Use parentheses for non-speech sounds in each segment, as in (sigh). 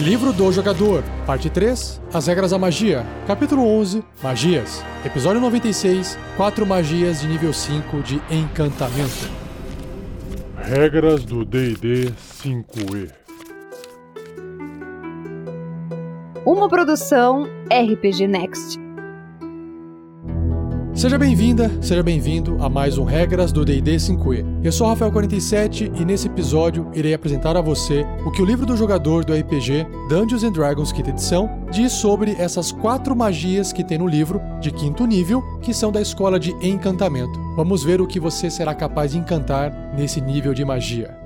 Livro do Jogador, Parte 3, As Regras da Magia, Capítulo 11, Magias, Episódio 96, 4 Magias de nível 5 de Encantamento. Regras do D&D 5e. Uma produção RPG Next. Seja bem-vinda, seja bem-vindo a mais um Regras do D&D 5e. Eu sou Rafael47 e nesse episódio irei apresentar a você o que o livro do jogador do RPG Dungeons and Dragons quinta edição diz sobre essas quatro magias que tem no livro de quinto nível, que são da escola de encantamento. Vamos ver o que você será capaz de encantar nesse nível de magia.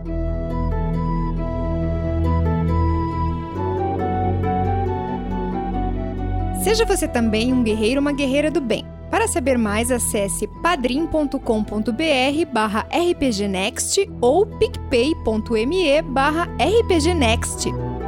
Seja você também um guerreiro ou uma guerreira do bem. Para saber mais, acesse padrim.com.br barra rpgnext ou picpay.me barra rpgnext.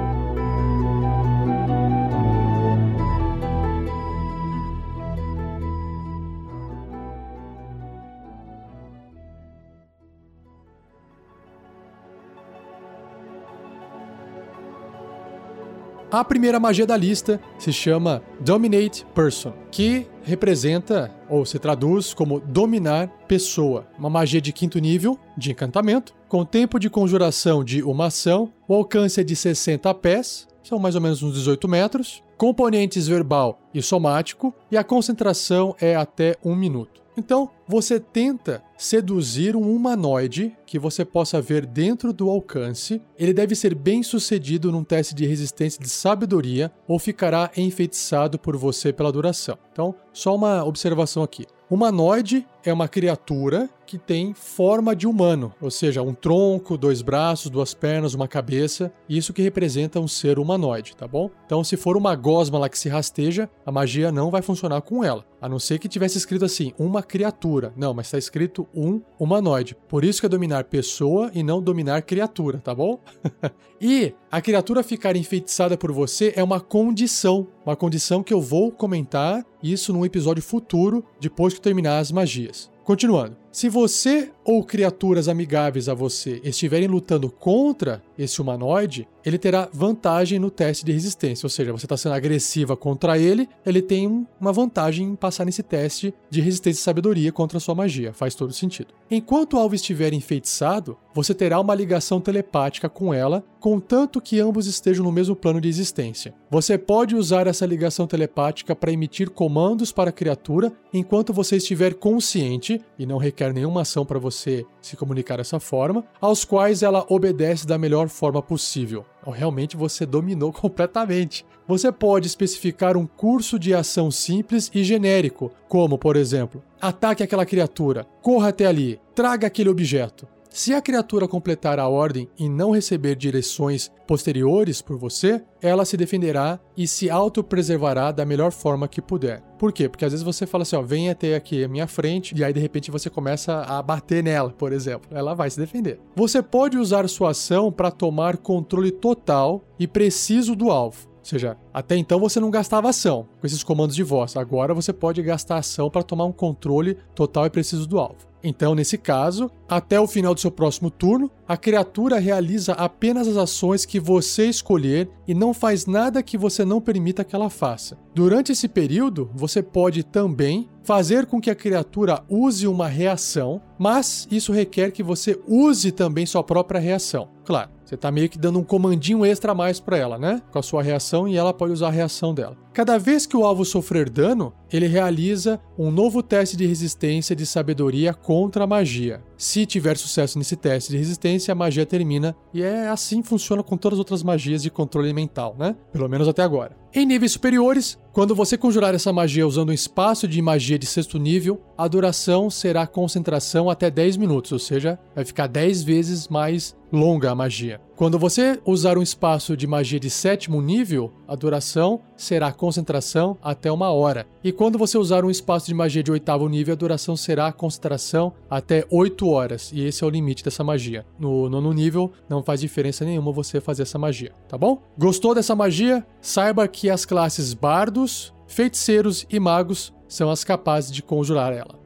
A primeira magia da lista se chama Dominate Person, que representa ou se traduz como dominar pessoa. Uma magia de quinto nível de encantamento, com tempo de conjuração de uma ação, o alcance é de 60 pés, são mais ou menos uns 18 metros, componentes verbal e somático, e a concentração é até um minuto. Então, você tenta seduzir um humanoide que você possa ver dentro do alcance. Ele deve ser bem sucedido num teste de resistência de sabedoria ou ficará enfeitiçado por você pela duração. Então, só uma observação aqui. Humanoide é uma criatura que tem forma de humano, ou seja, um tronco, dois braços, duas pernas, uma cabeça, isso que representa um ser humanoide, tá bom? Então, se for uma gosma lá que se rasteja, a magia não vai funcionar com ela, a não ser que tivesse escrito assim, uma criatura. Não, mas está escrito um humanoide. Por isso que é dominar pessoa e não dominar criatura, tá bom? (laughs) e a criatura ficar enfeitiçada por você é uma condição, uma condição que eu vou comentar isso num episódio futuro, depois que terminar as magias. Continuando. Se você ou criaturas amigáveis a você estiverem lutando contra esse humanoide, ele terá vantagem no teste de resistência. Ou seja, você está sendo agressiva contra ele, ele tem uma vantagem em passar nesse teste de resistência e sabedoria contra a sua magia. Faz todo sentido. Enquanto o alvo estiver enfeitiçado, você terá uma ligação telepática com ela, contanto que ambos estejam no mesmo plano de existência. Você pode usar essa ligação telepática para emitir comandos para a criatura enquanto você estiver consciente e não requer requer nenhuma ação para você se comunicar dessa forma, aos quais ela obedece da melhor forma possível. Então, realmente você dominou (laughs) completamente. Você pode especificar um curso de ação simples e genérico, como, por exemplo, ataque aquela criatura, corra até ali, traga aquele objeto. Se a criatura completar a ordem e não receber direções posteriores por você, ela se defenderá e se autopreservará da melhor forma que puder. Por quê? Porque às vezes você fala assim, ó, vem até aqui a minha frente, e aí de repente você começa a bater nela, por exemplo. Ela vai se defender. Você pode usar sua ação para tomar controle total e preciso do alvo. Ou seja, até então você não gastava ação com esses comandos de voz. Agora você pode gastar ação para tomar um controle total e preciso do alvo. Então, nesse caso, até o final do seu próximo turno, a criatura realiza apenas as ações que você escolher e não faz nada que você não permita que ela faça. Durante esse período, você pode também fazer com que a criatura use uma reação, mas isso requer que você use também sua própria reação. Claro, você está meio que dando um comandinho extra a mais para ela, né? Com a sua reação e ela pode usar a reação dela. Cada vez que o alvo sofrer dano, ele realiza um novo teste de resistência de sabedoria contra a magia. Se tiver sucesso nesse teste de resistência, a magia termina, e é assim funciona com todas as outras magias de controle mental, né? Pelo menos até agora. Em níveis superiores, quando você conjurar essa magia usando um espaço de magia de sexto nível, a duração será concentração até 10 minutos, ou seja, vai ficar 10 vezes mais longa a magia. Quando você usar um espaço de magia de sétimo nível, a duração será concentração até uma hora. E quando você usar um espaço de magia de oitavo nível, a duração será concentração até 8 horas. E esse é o limite dessa magia. No nono nível, não faz diferença nenhuma você fazer essa magia, tá bom? Gostou dessa magia? Saiba que as classes bardos, feiticeiros e magos são as capazes de conjurar ela.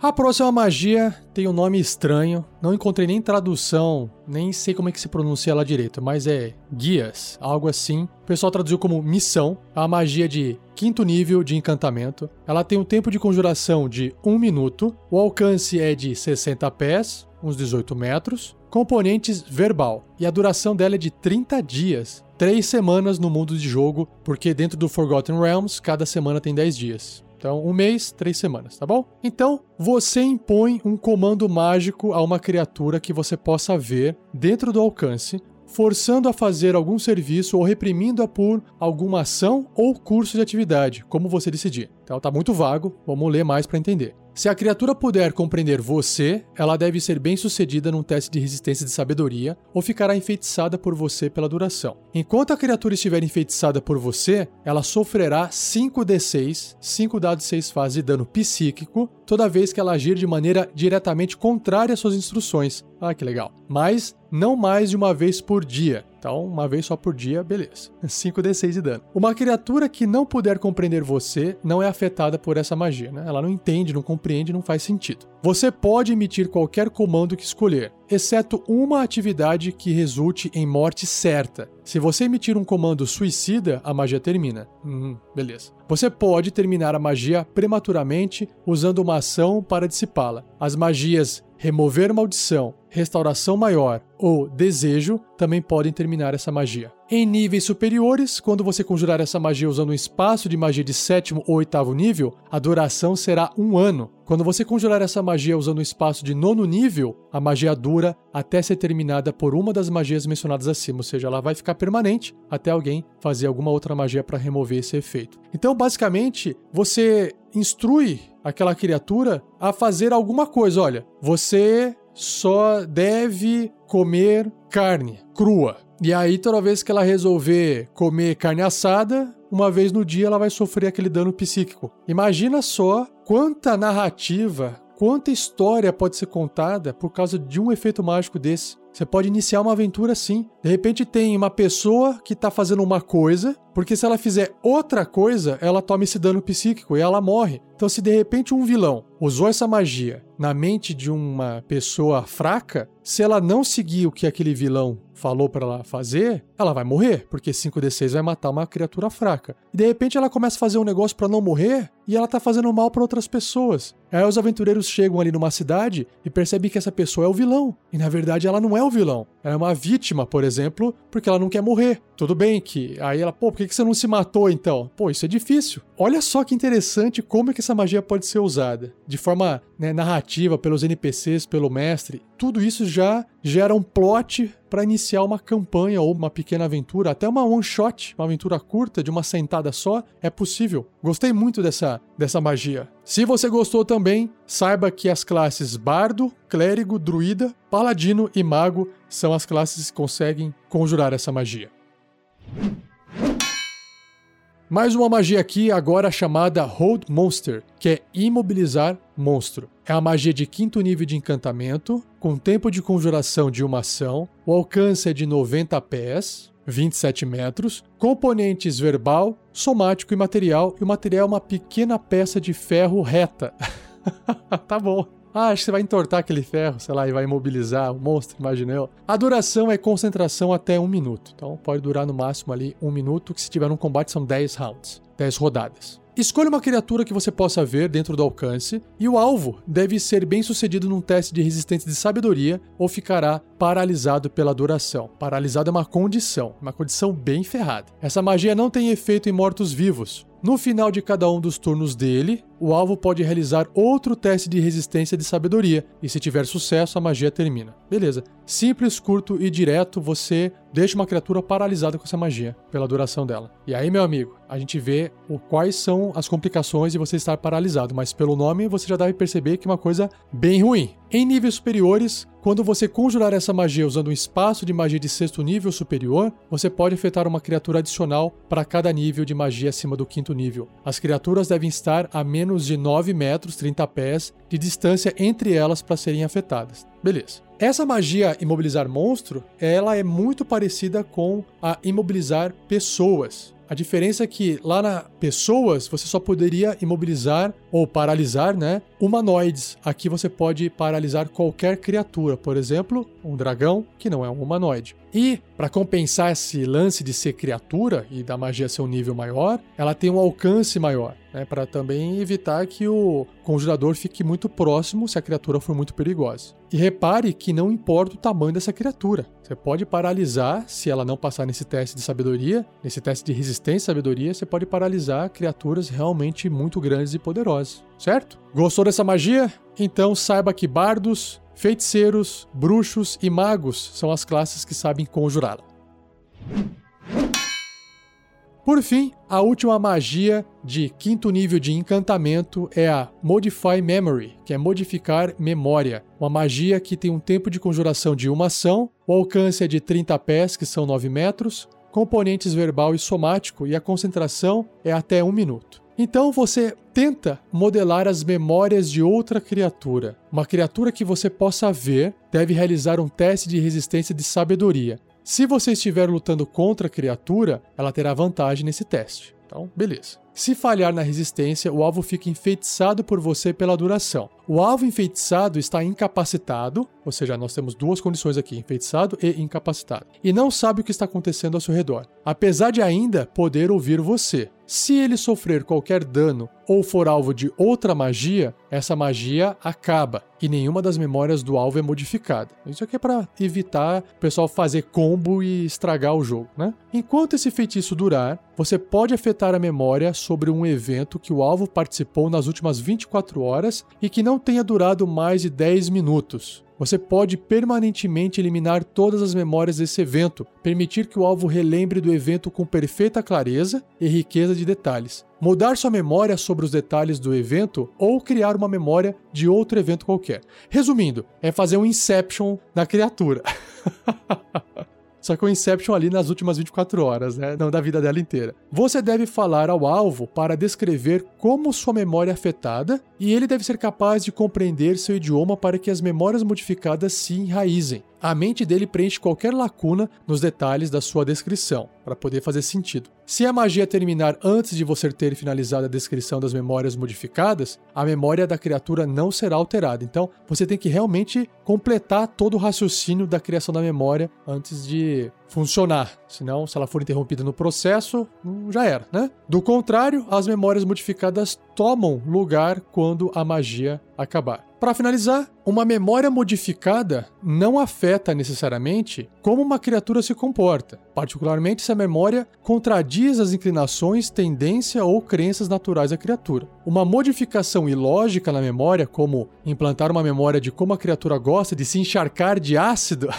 A próxima magia tem um nome estranho, não encontrei nem tradução, nem sei como é que se pronuncia ela direito, mas é guias, algo assim. O pessoal traduziu como missão, a magia de quinto nível de encantamento. Ela tem um tempo de conjuração de 1 minuto, o alcance é de 60 pés, uns 18 metros, componentes verbal, e a duração dela é de 30 dias. Três semanas no mundo de jogo, porque dentro do Forgotten Realms, cada semana tem 10 dias. Então, um mês, três semanas, tá bom? Então, você impõe um comando mágico a uma criatura que você possa ver dentro do alcance, forçando a fazer algum serviço ou reprimindo-a por alguma ação ou curso de atividade, como você decidir. Então, tá muito vago, vamos ler mais para entender. Se a criatura puder compreender você, ela deve ser bem sucedida num teste de resistência de sabedoria ou ficará enfeitiçada por você pela duração. Enquanto a criatura estiver enfeitiçada por você, ela sofrerá 5d6, 5 dados de 6 fases de dano psíquico, toda vez que ela agir de maneira diretamente contrária às suas instruções. Ah, que legal. Mas não mais de uma vez por dia. Então, uma vez só por dia, beleza. (laughs) 5d6 de dano. Uma criatura que não puder compreender você não é afetada por essa magia, né? Ela não entende, não compreende, não faz sentido. Você pode emitir qualquer comando que escolher, exceto uma atividade que resulte em morte certa. Se você emitir um comando suicida, a magia termina. Hum, beleza. Você pode terminar a magia prematuramente usando uma ação para dissipá-la. As magias remover maldição, restauração maior ou desejo também podem terminar essa magia. Em níveis superiores, quando você conjurar essa magia usando um espaço de magia de sétimo ou oitavo nível, a duração será um ano. Quando você conjurar essa magia usando um espaço de nono nível, a magia dura até ser terminada por uma das magias mencionadas acima, ou seja, ela vai ficar permanente até alguém fazer alguma outra magia para remover esse efeito. Então, basicamente, você instrui aquela criatura a fazer alguma coisa. Olha, você só deve comer carne crua. E aí, toda vez que ela resolver comer carne assada, uma vez no dia ela vai sofrer aquele dano psíquico. Imagina só quanta narrativa, quanta história pode ser contada por causa de um efeito mágico desse. Você pode iniciar uma aventura assim. De repente tem uma pessoa que está fazendo uma coisa, porque se ela fizer outra coisa, ela toma esse dano psíquico e ela morre. Então, se de repente um vilão usou essa magia na mente de uma pessoa fraca, se ela não seguir o que aquele vilão falou para ela fazer, ela vai morrer, porque 5d6 vai matar uma criatura fraca. E de repente ela começa a fazer um negócio para não morrer e ela tá fazendo mal para outras pessoas. Aí os aventureiros chegam ali numa cidade e percebem que essa pessoa é o vilão. E na verdade ela não é o vilão. Ela é uma vítima, por exemplo, porque ela não quer morrer. Tudo bem que aí ela, pô, por que você não se matou então? Pô, isso é difícil. Olha só que interessante como é que essa magia pode ser usada. De forma né, narrativa, pelos NPCs, pelo mestre. Tudo isso já gera um plot para iniciar uma campanha ou uma pequena aventura, até uma one shot, uma aventura curta de uma sentada só, é possível. Gostei muito dessa, dessa magia. Se você gostou também, saiba que as classes Bardo, Clérigo, Druida, Paladino e Mago são as classes que conseguem conjurar essa magia. Mais uma magia aqui, agora chamada Hold Monster, que é imobilizar monstro. É a magia de quinto nível de encantamento, com tempo de conjuração de uma ação, o alcance é de 90 pés, 27 metros, componentes verbal, somático e material, e o material é uma pequena peça de ferro reta. (laughs) tá bom. Ah, acho que você vai entortar aquele ferro, sei lá, e vai imobilizar o monstro, imagina eu. A duração é concentração até um minuto. Então pode durar no máximo ali um minuto, que se tiver um combate são 10 rounds, 10 rodadas. Escolha uma criatura que você possa ver dentro do alcance, e o alvo deve ser bem sucedido num teste de resistência de sabedoria ou ficará paralisado pela duração. Paralisado é uma condição, uma condição bem ferrada. Essa magia não tem efeito em mortos-vivos. No final de cada um dos turnos dele, o alvo pode realizar outro teste de resistência de sabedoria, e se tiver sucesso, a magia termina. Beleza. Simples, curto e direto, você deixa uma criatura paralisada com essa magia, pela duração dela. E aí, meu amigo, a gente vê quais são as complicações de você estar paralisado, mas pelo nome você já deve perceber que é uma coisa bem ruim. Em níveis superiores, quando você conjurar essa magia usando um espaço de magia de sexto nível superior, você pode afetar uma criatura adicional para cada nível de magia acima do quinto nível. As criaturas devem estar a menos de 9 metros, 30 pés, de distância entre elas para serem afetadas. Beleza. Essa magia imobilizar monstro, ela é muito parecida com a imobilizar pessoas. A diferença é que lá na pessoas você só poderia imobilizar ou paralisar, né, humanoides. Aqui você pode paralisar qualquer criatura, por exemplo, um dragão que não é um humanoide. E para compensar esse lance de ser criatura e da magia ser um nível maior, ela tem um alcance maior, né, para também evitar que o conjurador fique muito próximo se a criatura for muito perigosa. E repare que não importa o tamanho dessa criatura. Você pode paralisar se ela não passar nesse teste de sabedoria, nesse teste de resistência e sabedoria, você pode paralisar criaturas realmente muito grandes e poderosas, certo? Gostou dessa magia? Então saiba que bardos, feiticeiros, bruxos e magos são as classes que sabem conjurá-la. Por fim, a última magia de quinto nível de encantamento é a Modify Memory, que é modificar memória. Uma magia que tem um tempo de conjuração de uma ação, o alcance é de 30 pés, que são 9 metros, componentes verbal e somático, e a concentração é até um minuto. Então você tenta modelar as memórias de outra criatura. Uma criatura que você possa ver deve realizar um teste de resistência de sabedoria. Se você estiver lutando contra a criatura, ela terá vantagem nesse teste. Então, beleza. Se falhar na resistência, o alvo fica enfeitiçado por você pela duração. O alvo enfeitiçado está incapacitado, ou seja, nós temos duas condições aqui: enfeitiçado e incapacitado, e não sabe o que está acontecendo ao seu redor, apesar de ainda poder ouvir você. Se ele sofrer qualquer dano ou for alvo de outra magia, essa magia acaba e nenhuma das memórias do alvo é modificada. Isso aqui é para evitar o pessoal fazer combo e estragar o jogo, né? Enquanto esse feitiço durar, você pode afetar a memória sobre um evento que o alvo participou nas últimas 24 horas e que não tenha durado mais de 10 minutos. Você pode permanentemente eliminar todas as memórias desse evento, permitir que o alvo relembre do evento com perfeita clareza e riqueza de detalhes, mudar sua memória sobre os detalhes do evento ou criar uma memória de outro evento qualquer. Resumindo, é fazer um Inception na criatura. (laughs) Só que o Inception ali nas últimas 24 horas, né? Não da vida dela inteira. Você deve falar ao alvo para descrever como sua memória é afetada e ele deve ser capaz de compreender seu idioma para que as memórias modificadas se enraizem. A mente dele preenche qualquer lacuna nos detalhes da sua descrição, para poder fazer sentido. Se a magia terminar antes de você ter finalizado a descrição das memórias modificadas, a memória da criatura não será alterada. Então, você tem que realmente completar todo o raciocínio da criação da memória antes de funcionar. Senão, se ela for interrompida no processo, hum, já era, né? Do contrário, as memórias modificadas tomam lugar quando a magia acabar. Para finalizar, uma memória modificada não afeta necessariamente como uma criatura se comporta, particularmente se a memória contradiz as inclinações, tendência ou crenças naturais da criatura. Uma modificação ilógica na memória, como implantar uma memória de como a criatura gosta de se encharcar de ácido,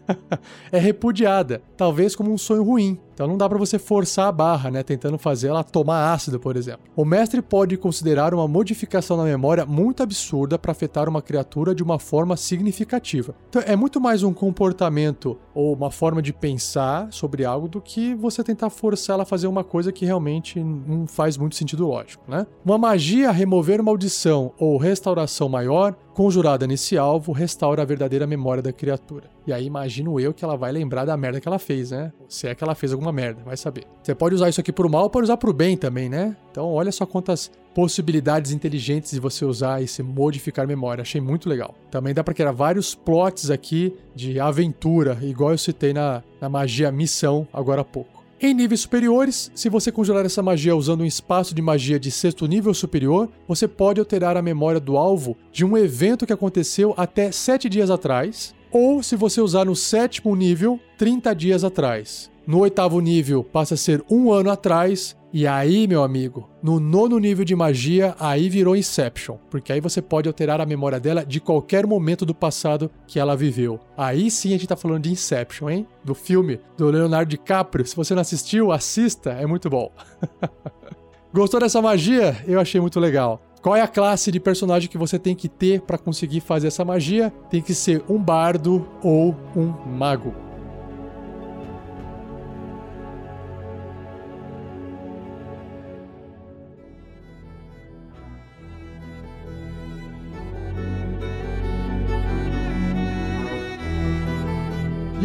(laughs) é repudiada, talvez como um sonho ruim. Então não dá para você forçar a barra, né, tentando fazer ela tomar ácido, por exemplo. O mestre pode considerar uma modificação na memória muito absurda para afetar uma criatura de uma forma significativa. Então é muito mais um comportamento ou uma forma de pensar sobre algo do que você tentar forçar ela a fazer uma coisa que realmente não faz muito sentido lógico, né? Uma magia remover maldição ou restauração maior conjurada nesse alvo restaura a verdadeira memória da criatura. E aí imagino eu que ela vai lembrar da merda que ela fez, né? Se é que ela fez alguma merda, vai saber. Você pode usar isso aqui pro mal, pode usar pro bem também, né? Então olha só quantas possibilidades inteligentes de você usar esse modificar memória. Achei muito legal. Também dá para criar vários plots aqui de aventura, igual eu citei na, na magia missão agora há pouco. Em níveis superiores, se você conjurar essa magia usando um espaço de magia de sexto nível superior, você pode alterar a memória do alvo de um evento que aconteceu até 7 dias atrás, ou se você usar no sétimo nível, 30 dias atrás. No oitavo nível passa a ser um ano atrás. E aí, meu amigo, no nono nível de magia, aí virou Inception. Porque aí você pode alterar a memória dela de qualquer momento do passado que ela viveu. Aí sim a gente tá falando de Inception, hein? Do filme do Leonardo DiCaprio. Se você não assistiu, assista, é muito bom. (laughs) Gostou dessa magia? Eu achei muito legal. Qual é a classe de personagem que você tem que ter para conseguir fazer essa magia? Tem que ser um bardo ou um mago.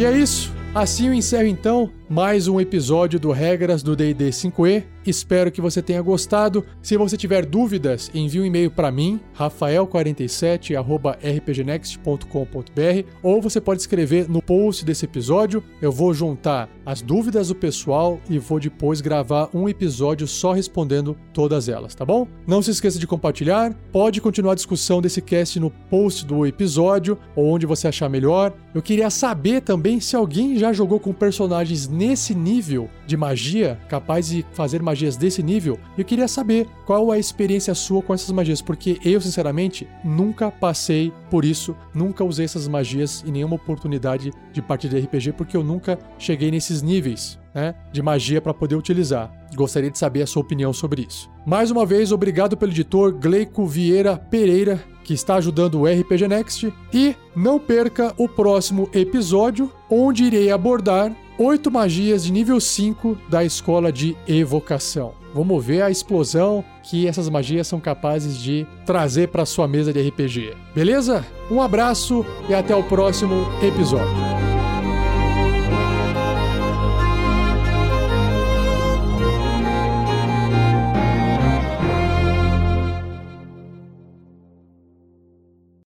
E é isso. Assim eu encerro então mais um episódio do Regras do D&D 5e. Espero que você tenha gostado. Se você tiver dúvidas, envie um e-mail para mim, rafael47@rpgnext.com.br, ou você pode escrever no post desse episódio. Eu vou juntar as dúvidas do pessoal e vou depois gravar um episódio só respondendo todas elas, tá bom? Não se esqueça de compartilhar. Pode continuar a discussão desse cast no post do episódio ou onde você achar melhor. Eu queria saber também se alguém já jogou com personagens nesse nível de magia, capaz de fazer magias desse nível. Eu queria saber qual a experiência sua com essas magias, porque eu, sinceramente, nunca passei por isso, nunca usei essas magias em nenhuma oportunidade de partida de RPG, porque eu nunca cheguei nesses níveis. Né, de magia para poder utilizar. Gostaria de saber a sua opinião sobre isso. Mais uma vez, obrigado pelo editor Gleico Vieira Pereira, que está ajudando o RPG Next. E não perca o próximo episódio, onde irei abordar oito magias de nível 5 da escola de evocação. Vamos ver a explosão que essas magias são capazes de trazer para sua mesa de RPG. Beleza? Um abraço e até o próximo episódio.